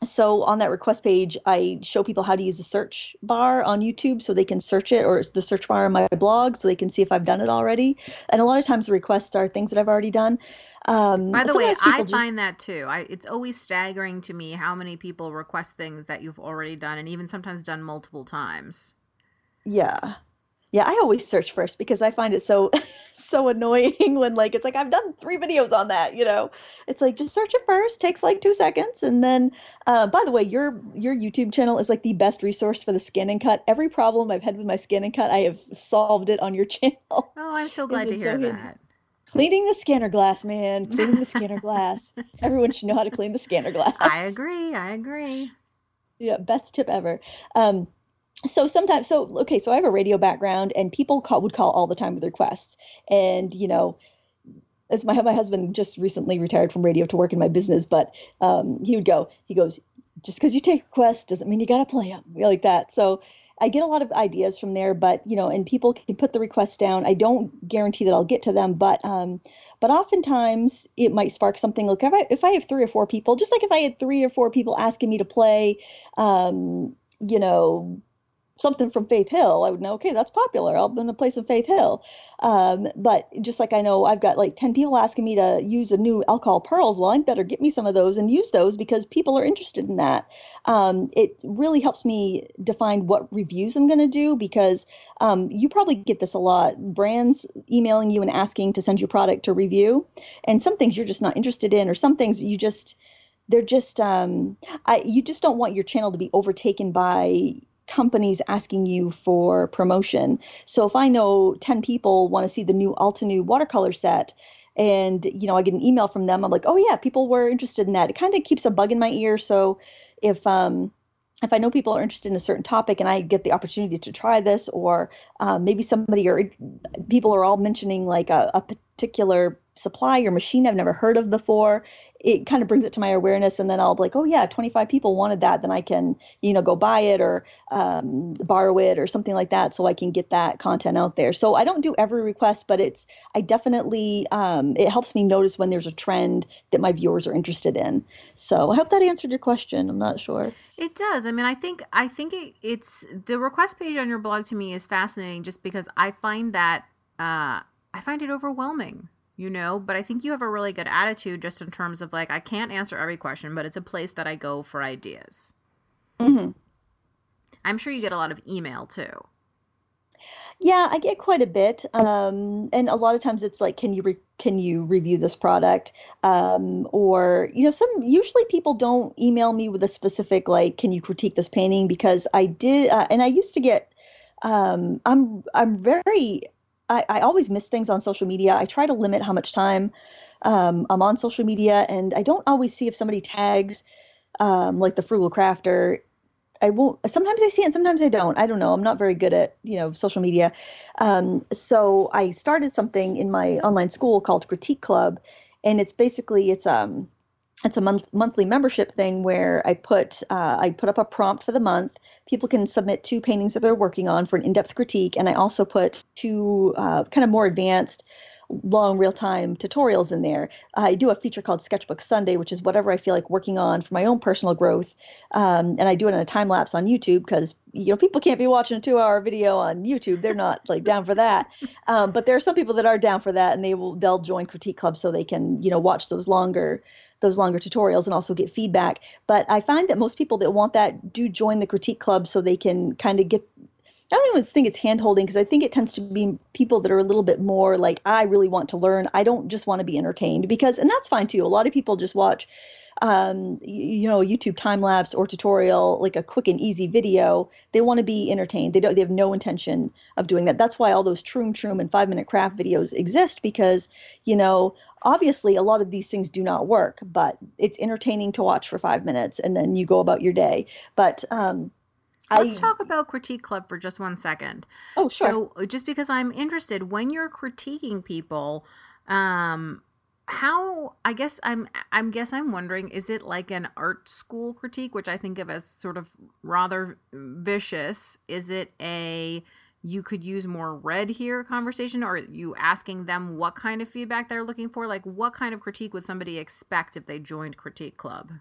so on that request page i show people how to use the search bar on youtube so they can search it or it's the search bar on my blog so they can see if i've done it already. And a lot of times the requests are things that i've already done. Um, by the way i just- find that too. I, it's always staggering to me how many people request things that you've already done and even sometimes done multiple times. Yeah. Yeah, I always search first because I find it so so annoying when like it's like I've done three videos on that, you know. It's like just search it first, takes like 2 seconds and then uh by the way, your your YouTube channel is like the best resource for the ScanNCut. Every problem I've had with my ScanNCut, I have solved it on your channel. oh i'm so glad to hear so that Cleaning the scanner glass, man. Cleaning the scanner glass. Everyone should know how to clean the scanner glass. i agree i agree Yeah, best tip ever. Um, so sometimes, so okay, so I have a radio background, and people call, would call all the time with requests, and you know, as my my husband just recently retired from radio to work in my business, but um, he would go, he goes, just because you take requests doesn't mean you got to play them like that. So I get a lot of ideas from there, but you know, and people can put the requests down. I don't guarantee that I'll get to them, but um, but oftentimes it might spark something. Like if I if I have three or four people, just like if I had three or four people asking me to play, um, you know, something from Faith Hill, I would know, okay, that's popular. I'm going to play some Faith Hill. Um, but just like I know I've got like 10 people asking me to use a new alcohol pearls, well, I'd better get me some of those and use those because people are interested in that. Um, it really helps me define what reviews I'm going to do because um, you probably get this a lot. Brands emailing you and asking to send you product to review. And some things you're just not interested in, or some things you just, they're just, um, I, you just don't want your channel to be overtaken by companies asking you for promotion. So if I know 10 people want to see the new Altenew watercolor set and you know I get an email from them I'm like, "Oh yeah, people were interested in that." It kind of keeps a bug in my ear so if um if I know people are interested in a certain topic and I get the opportunity to try this, or um, maybe somebody or people are all mentioning like a, a particular supply or machine I've never heard of before, it kind of brings it to my awareness. And then I'll be like, oh, yeah, 25 people wanted that. Then I can, you know, go buy it or um, borrow it or something like that so I can get that content out there. So I don't do every request, but it's, I definitely, um, it helps me notice when there's a trend that my viewers are interested in. So I hope that answered your question. I'm not sure. It does. I mean, I think I think it, it's the request page on your blog to me is fascinating just because I find that uh, I find it overwhelming, you know. But I think you have a really good attitude just in terms of like I can't answer every question, but it's a place that I go for ideas. Mm-hmm. I'm sure you get a lot of email too. Yeah, I get quite a bit, um, and a lot of times it's like, can you re- can you review this product, um, or you know, some usually people don't email me with a specific like, can you critique this painting because I did, uh, and I used to get, um, I'm I'm very, I, I always miss things on social media. I try to limit how much time um, I'm on social media, and I don't always see if somebody tags, um, like the frugal crafter I won't. Sometimes I see it, and sometimes I don't. I don't know. I'm not very good at you know social media. Um, so I started something in my online school called Critique Club, and it's basically it's um it's a month monthly membership thing where I put uh, I put up a prompt for the month. People can submit two paintings that they're working on for an in-depth critique, and I also put two uh, kind of more advanced long real time tutorials in there. I do a feature called Sketchbook Sunday, which is whatever I feel like working on for my own personal growth. Um, and I do it in a time lapse on YouTube because you know people can't be watching a two hour video on YouTube. They're not like down for that. Um, but there are some people that are down for that, and they will they'll join critique clubs so they can you know watch those longer those longer tutorials and also get feedback. But I find that most people that want that do join the critique club so they can kind of get I don't even think it's hand holding because I think it tends to be people that are a little bit more like, I really want to learn. I don't just want to be entertained because, and that's fine too. A lot of people just watch, um, you, know, YouTube time lapse or tutorial, like a quick and easy video. They want to be entertained. They don't, they have no intention of doing that. That's why all those Troom Troom and five minute craft videos exist because, you know, obviously a lot of these things do not work, but it's entertaining to watch for five minutes and then you go about your day. But, um, Let's I, talk about Critique Club for just one second. Oh, sure. So, uh, just because I'm interested, when you're critiquing people, um, how I guess I'm I'm guess I'm wondering is it like an art school critique which I think of as sort of rather vicious is it a you could use more red here conversation or you asking them what kind of feedback they're looking for like what kind of critique would somebody expect if they joined critique club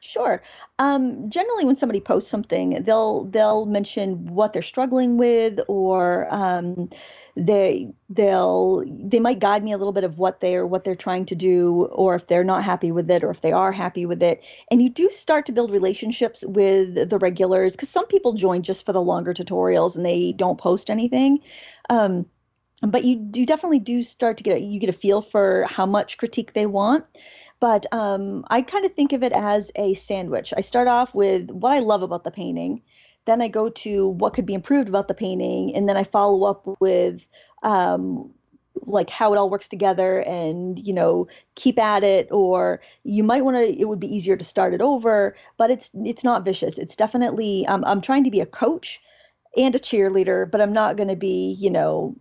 Sure. Um, generally, when somebody posts something, they'll they'll mention what they're struggling with, or um, they they'll they might guide me a little bit of what they're what they're trying to do, or if they're not happy with it, or if they are happy with it. And you do start to build relationships with the regulars because some people join just for the longer tutorials and they don't post anything. Um, but you do definitely do start to get a, you get a feel for how much critique they want but um, I kind of think of it as a sandwich. I start off with what I love about the painting, then I go to what could be improved about the painting, and then I follow up with um, like how it all works together and you know keep at it or you might want to it would be easier to start it over but it's it's not vicious it's definitely um, i'm trying to be a coach and a cheerleader but i'm not going to be you know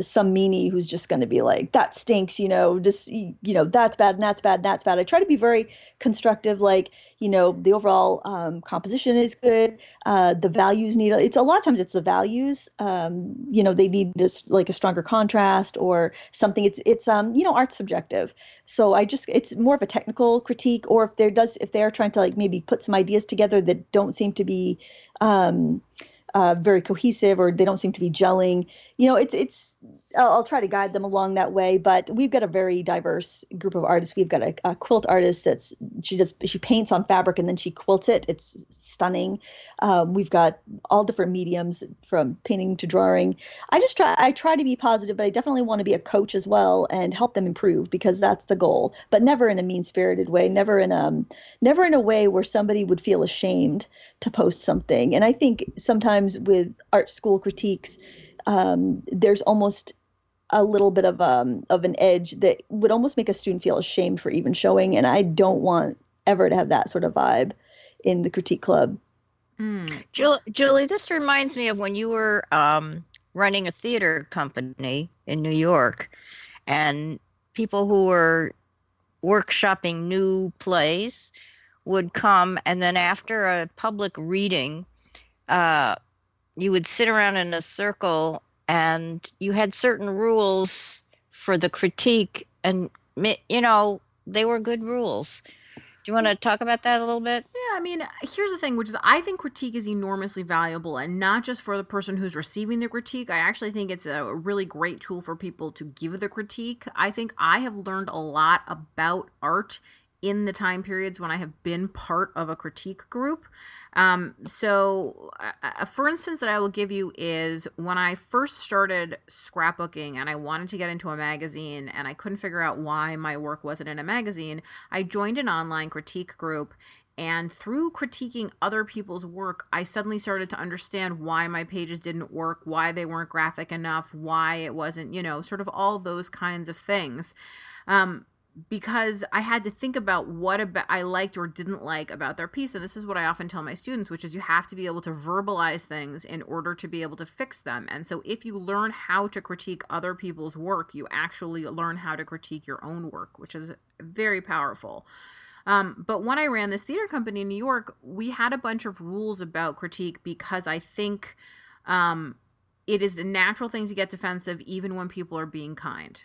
some meanie who's just going to be like that stinks you know just you know that's bad and that's bad and that's bad. I try to be very constructive like you know the overall um, composition is good uh, the values need it's a lot of times it's the values um, you know they need just like a stronger contrast or something. It's it's um you know art subjective. So i just it's more of a technical critique or if there does if they are trying to like maybe put some ideas together that don't seem to be um uh, very cohesive or they don't seem to be gelling. You know, it's it's. I'll, try to guide them along that way. But we've got a very diverse group of artists. We've got a, a, quilt artist that's she does she paints on fabric and then she quilts it. It's stunning. Um, we've got all different mediums from painting to drawing. I just try I try to be positive, but I definitely want to be a coach as well and help them improve because that's the goal. But never in a mean spirited way. Never in um, never in a way where somebody would feel ashamed to post something. And I think sometimes with art school critiques, um, there's almost a little bit of um of an edge that would almost make a student feel ashamed for even showing. And I don't want ever to have that sort of vibe in the critique club. Mm. Julie, Julie, this reminds me of when you were um, running a theater company in New York, and people who were workshopping new plays would come, and then after a public reading, uh, you would sit around in a circle, and you had certain rules for the critique, and you know they were good rules. Do you want to talk about that a little bit? Yeah, I mean, here's the thing, which is I think critique is enormously valuable, and not just for the person who's receiving the critique. I actually think it's a really great tool for people to give the critique. I think I have learned a lot about art in the time periods when I have been part of a critique group. Um, so, uh, for instance, that I will give you is when I first started scrapbooking and I wanted to get into a magazine and I couldn't figure out why my work wasn't in a magazine, I joined an online critique group. And through critiquing other people's work, I suddenly started to understand why my pages didn't work, why they weren't graphic enough, why it wasn't, you know, sort of all those kinds of things. Um, because I had to think about what about I liked or didn't like about their piece. And this is what I often tell my students, which is you have to be able to verbalize things in order to be able to fix them. And so if you learn how to critique other people's work, you actually learn how to critique your own work, which is very powerful. Um, but when I ran this theater company in New York, we had a bunch of rules about critique because I think um, it is a natural thing to get defensive even when people are being kind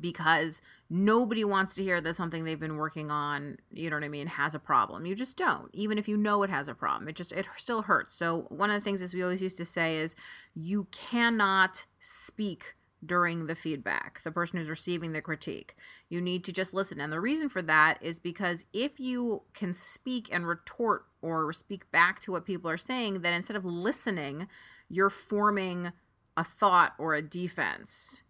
because nobody wants to hear that something they've been working on you know what i mean has a problem. You just don't even if you know it has a problem. It just it still hurts. So one of the things as we always used to say is you cannot speak during the feedback the person who's receiving the critique. You need to just listen. And the reason for that is because if you can speak and retort or speak back to what people are saying then instead of listening you're forming a thought or a defense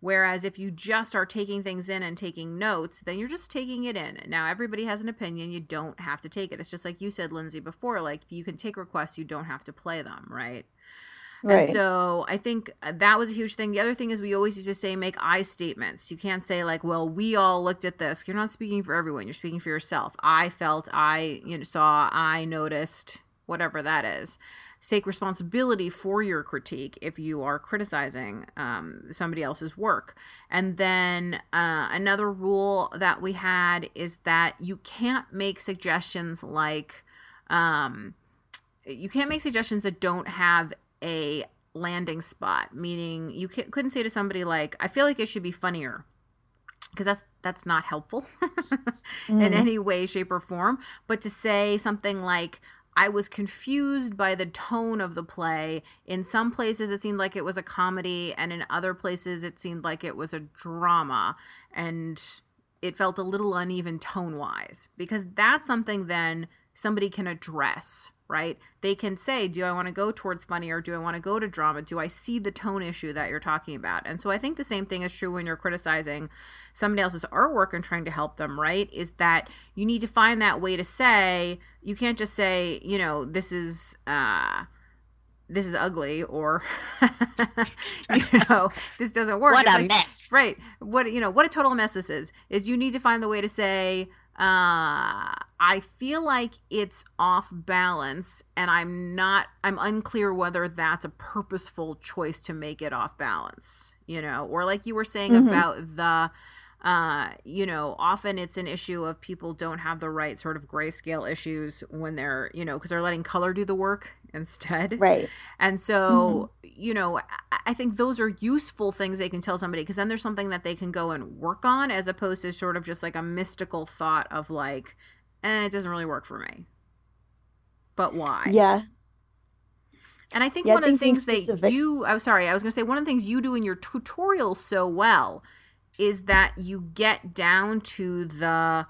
Whereas if you just are taking things in and taking notes, then you're just taking it in. Now, everybody has an opinion. You don't have to take it. It's just like you said, Lindsay, before, like you can take requests, you don't have to play them, right? Right. And so I think uh, that was a huge thing. The other thing is we always used to say make I statements. You can't say like, "Well, we all looked at this." You're not speaking for everyone. You're speaking for yourself. I felt, I you know saw, I noticed, whatever that is take responsibility for your critique if you are criticizing um, somebody else's work. And then uh, another rule that we had is that you can't make suggestions like, um, you can't make suggestions that don't have a landing spot, meaning you couldn't say to somebody like, I feel like it should be funnier because that's that's not helpful mm. in any way shape or form but to say something like I was confused by the tone of the play. In some places, it seemed like it was a comedy, and in other places, it seemed like it was a drama. And it felt a little uneven tone wise because that's something then somebody can address right? They can say, do I want to go towards funny or do I want to go to drama? Do I see the tone issue that you're talking about? And so I think the same thing is true when you're criticizing somebody else's artwork and trying to help them, right? Is that you need to find that way to say, you can't just say, you know, this is, uh, this is ugly or you know this doesn't work. What it's a like, mess. right. What you know what a total mess this is is you need to find the way to say uh, I feel like it's off balance, and I'm not, I'm unclear whether that's a purposeful choice to make it off balance, you know, or like you were saying mm-hmm. about the, uh, you know, often it's an issue of people don't have the right sort of grayscale issues when they're, you know, because they're letting color do the work instead. Right. And so, mm-hmm. you know, I think those are useful things they can tell somebody because then there's something that they can go and work on as opposed to sort of just like a mystical thought of like, eh, it doesn't really work for me. But why? Yeah. And I think yeah, one of the things that you, I'm sorry, I was going to say one of the things you do in your tutorials so well is that you get down to the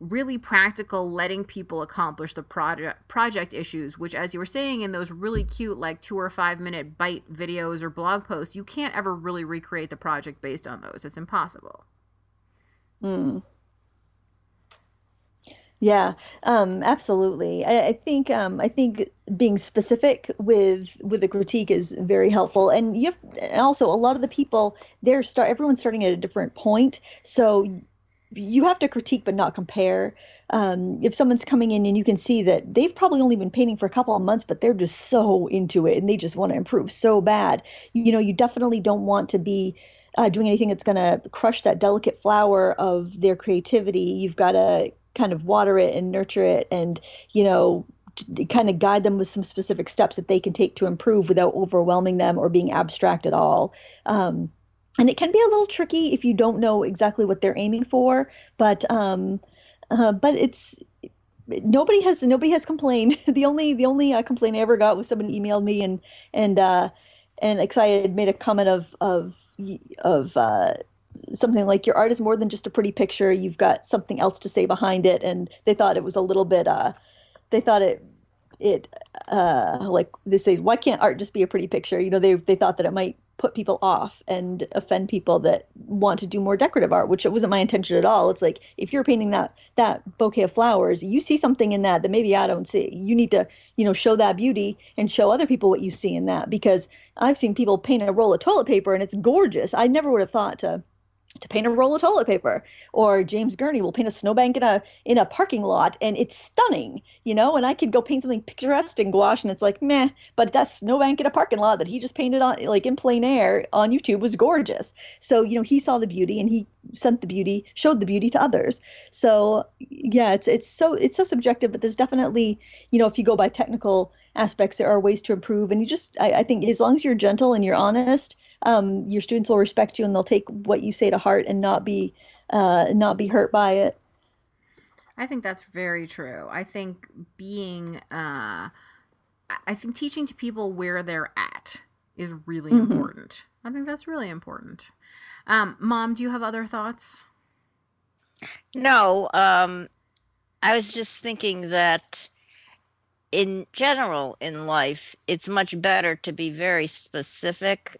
really practical letting people accomplish the project project issues which as you were saying in those really cute like two or five minute bite videos or blog posts you can't ever really recreate the project based on those it's impossible Hmm. Yeah, um, absolutely. I, I think um, I think being specific with with the critique is very helpful, and you have also a lot of the people they're start everyone's starting at a different point, so you have to critique but not compare. Um, if someone's coming in and you can see that they've probably only been painting for a couple of months, but they're just so into it and they just want to improve so bad, you know, you definitely don't want to be uh, doing anything that's going to crush that delicate flower of their creativity. You've got to kind of water it and nurture it and, you know, kind of guide them with some specific steps that they can take to improve without overwhelming them or being abstract at all. Um, and it can be a little tricky if you don't know exactly what they're aiming for but um uh, but it's nobody has nobody has complained the only the only uh, complaint i ever got was someone emailed me and and uh and excited made a comment of of of uh something like your art is more than just a pretty picture. You've got something else to say behind it. And they thought it was a little bit uh they thought it it uh like they say why can't art just be a pretty picture? You know they they thought that it might put people off and offend people that want to do more decorative art which it wasn't my intention at all. It's like if you're painting that that bouquet of flowers you see something in that that maybe i don't see. You need to you know show that beauty and show other people what you see in that. Because i've seen people paint a roll of toilet paper and it's gorgeous. I never would have thought to to paint a roll of toilet paper. Or james gurney will paint a snowbank in a in a parking lot and it's stunning you know? And i could go paint something picturesque in gouache and it's like meh but that snowbank in a parking lot that he just painted on like in plein air on youtube was gorgeous. So you know he saw the beauty and he sent the beauty showed the beauty to others. So yeah it's it's so it's so subjective but there's definitely you know if you go by technical aspects there are ways to improve. And you just I, I think as long as you're gentle and you're honest um, your students will respect you and they'll take what you say to heart and not be uh, not be hurt by it I think that's very true. I think being, uh, I think teaching to people where they're at is really mm-hmm. important. I think that's really important. Um, Mom, do you have other thoughts? No. Um, I was just thinking that in general in life, it's much better to be very specific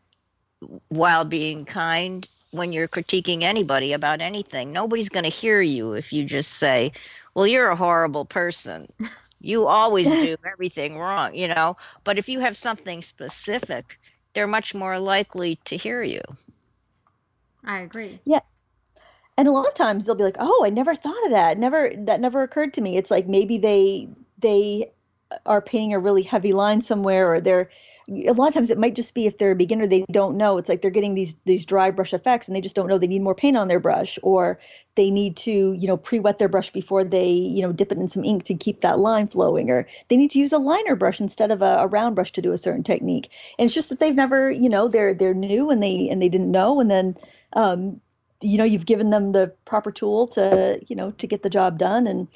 while being kind when you're critiquing anybody about anything. Nobody's going to hear you if you just say, "Well, you're a horrible person." You always do everything wrong, you know. But if you have something specific, they're much more likely to hear you. I agree. Yeah. And a lot of times they'll be like, "Oh, I never thought of that. Never that never occurred to me." It's like maybe they they are painting a really heavy line somewhere or they're a lot of times it might just be if they're a beginner they don't know. It's like they're getting these these dry brush effects and they just don't know they need more paint on their brush or they need to you know pre-wet their brush before they you know dip it in some ink to keep that line flowing or they need to use a liner brush instead of a, a round brush to do a certain technique. And it's just that they've never you know they're they're new and they and they didn't know. And then um you know you've given them the proper tool to you know to get the job done. And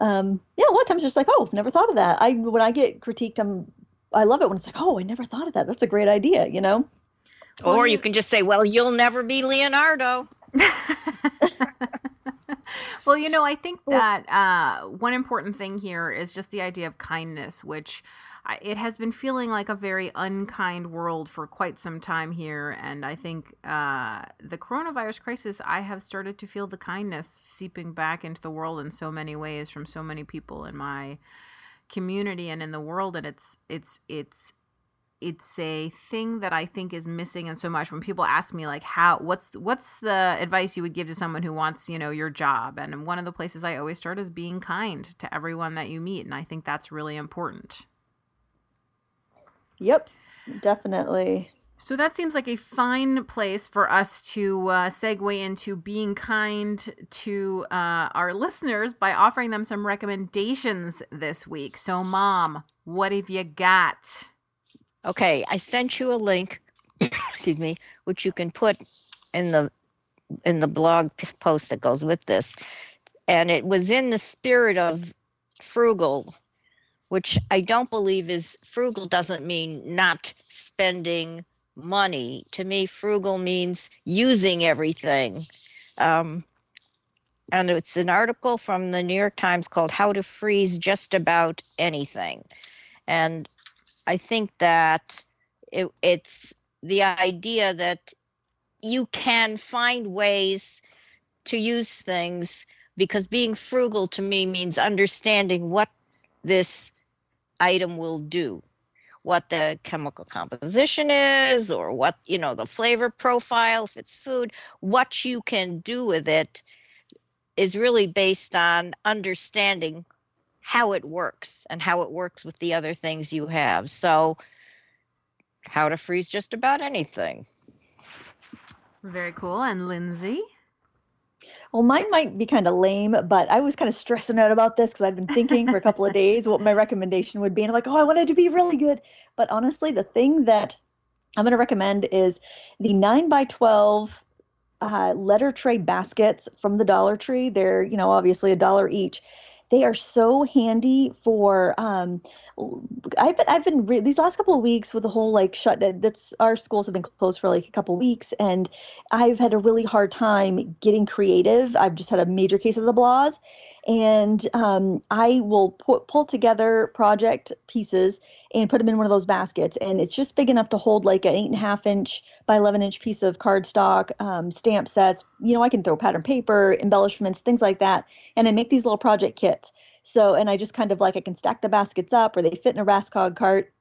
um, yeah, a lot of times it's like, oh, never thought of that. I when I get critiqued, I'm I love it when it's like, oh, I never thought of that. That's a great idea, you know? Or you can just say, well, you'll never be Leonardo. well, you know, I think that uh, one important thing here is just the idea of kindness, which it has been feeling like a very unkind world for quite some time here. And I think uh, the coronavirus crisis, I have started to feel the kindness seeping back into the world in so many ways from so many people in my community and in the world and it's it's it's it's a thing that I think is missing and so much when people ask me like how what's what's the advice you would give to someone who wants, you know, your job? And one of the places I always start is being kind to everyone that you meet and I think that's really important. Yep. Definitely. So that seems like a fine place for us to uh, segue into being kind to uh, our listeners by offering them some recommendations this week. So, Mom, what have you got? Okay, I sent you a link. excuse me, which you can put in the in the blog post that goes with this, and it was in the spirit of frugal which I don't believe is frugal doesn't mean not spending money. To me, frugal means using everything. Um, and it's an article from the New York Times called How to Freeze Just About Anything. And I think that it, it's the idea that you can find ways to use things because being frugal to me means understanding what this item will do what the chemical composition is or what you know the flavor profile if it's food what you can do with it is really based on understanding how it works and how it works with the other things you have. So how to freeze just about anything. Very cool. And lindsay well, mine might be kind of lame, but I was kind of stressing out about this because I'd been thinking for a couple of days what my recommendation would be. And I'm like, oh, I wanted to be really good. But honestly, the thing that I'm going to recommend is the 9 by 12 uh, letter tray baskets from the Dollar Tree. They're, you know, obviously a dollar each they are so handy for um i've been i've been re- these last couple of weeks with the whole like shut that's our schools have been closed for like a couple of weeks and i've had a really hard time getting creative. I've just had a major case of the blahs and um, I will pu- pull together project pieces and put them in one of those baskets. And it's just big enough to hold like an eight and a half inch by 11 inch piece of cardstock, um, stamp sets. You know, I can throw pattern paper, embellishments, things like that. And I make these little project kits. So, and I just kind of like I can stack the baskets up or they fit in a Raskog cart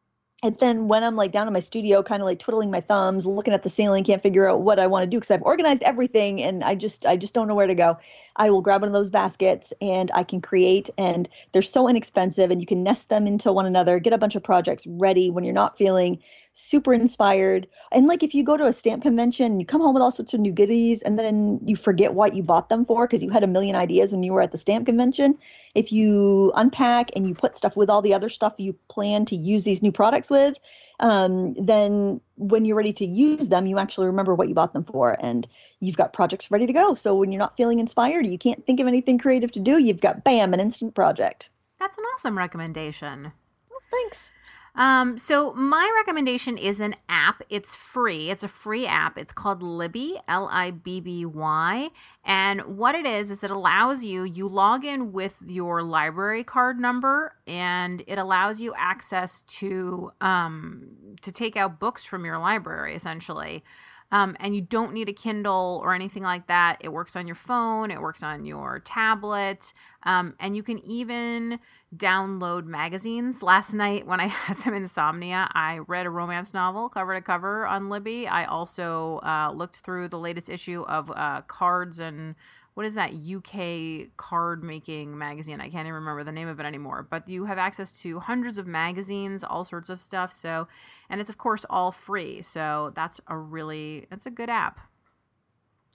and then when I'm like down in my studio, kind of like twiddling my thumbs, looking at the ceiling, can't figure out what I want to do because I've organized everything and I just I just don't know where to go. I will grab one of those baskets and I can create and they're so inexpensive and you can nest them into one another, get a bunch of projects ready when you're not feeling super inspired. And like if you go to a stamp convention, you come home with all sorts of new goodies and then you forget what you bought them for because you had a million ideas when you were at the stamp convention. If you unpack and you put stuff with all the other stuff you plan to use these new products with, um, then when you're ready to use them, you actually remember what you bought them for and you've got projects ready to go. So when you're not feeling inspired, you can't think of anything creative to do, you've got bam, an instant project. That's an awesome recommendation. Oh, thanks. Um, so my recommendation is an app. It's free. It's a free app. It's called Libby, L I B B Y. And what it is is it allows you you log in with your library card number, and it allows you access to um, to take out books from your library essentially. Um, and you don't need a Kindle or anything like that. It works on your phone, it works on your tablet, um, and you can even download magazines. Last night, when I had some insomnia, I read a romance novel cover to cover on Libby. I also uh, looked through the latest issue of uh, Cards and what is that UK card making magazine? I can't even remember the name of it anymore. But you have access to hundreds of magazines, all sorts of stuff. So, and it's of course all free. So that's a really that's a good app.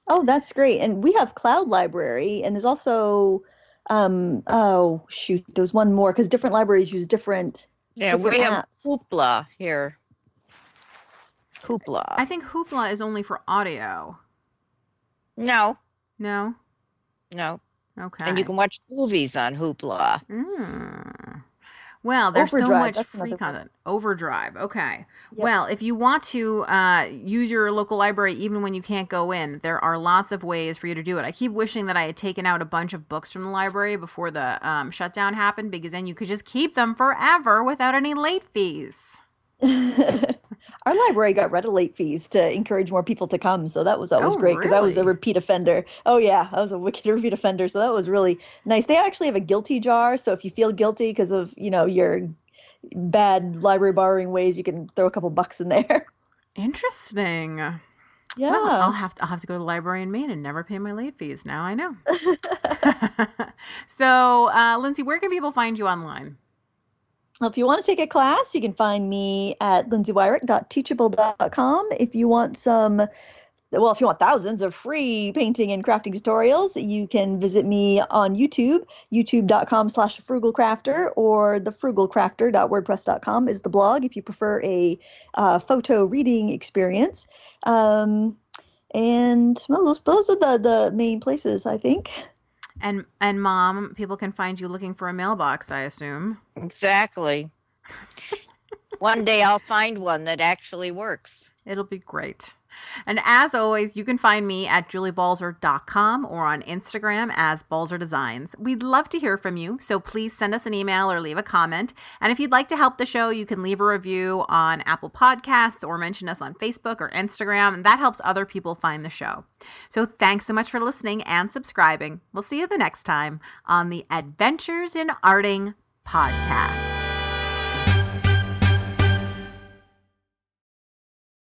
Oh, that's great. And we have Cloud Library, and there's also um oh shoot, there's one more because different libraries use different Yeah, we different have apps. Hoopla here. Hoopla. I think Hoopla is only for audio. no, No. No. Okay. And you can watch movies on Hoopla. Mm. Well, there's so much free content. Overdrive. Okay. Yep. Well, if you want to uh, use your local library even when you can't go in, there are lots of ways for you to do it. I keep wishing that I had taken out a bunch of books from the library before the um, shutdown happened because then you could just keep them forever without any late fees. Our library got rid of late fees to encourage more people to come, so that was always Oh, great because I was a repeat offender. Oh yeah, I was a wicked repeat offender, so that was really nice. They actually have a guilty jar, so if you feel guilty because of you know your bad library borrowing ways, you can throw a couple bucks in there. Interesting. Yeah. Well, I'll have to, I'll have to go to the library in Maine and never pay my late fees. Now I know. so, uh, Lindsay, where can people find you online? If you want to take a class, you can find me at lindsayweirich.teachable.com. If you want some, well, if you want thousands of free painting and crafting tutorials, you can visit me on YouTube, youtube.com slash frugalcrafter or thefrugalcrafter.wordpress.com is the blog if you prefer a uh, photo reading experience. Um, and well, those, those are the, the main places, I think. And and mom, people can find you looking for a mailbox, I assume. Exactly. one day I'll find one that actually works. It'll be great. And as always, you can find me at juliebalzer.com or on Instagram as Balzer Designs. We'd love to hear from you, so please send us an email or leave a comment. And if you'd like to help the show, you can leave a review on Apple Podcasts or mention us on Facebook or Instagram, and that helps other people find the show. So thanks so much for listening and subscribing. We'll see you the next time on the Adventures in Arting podcast.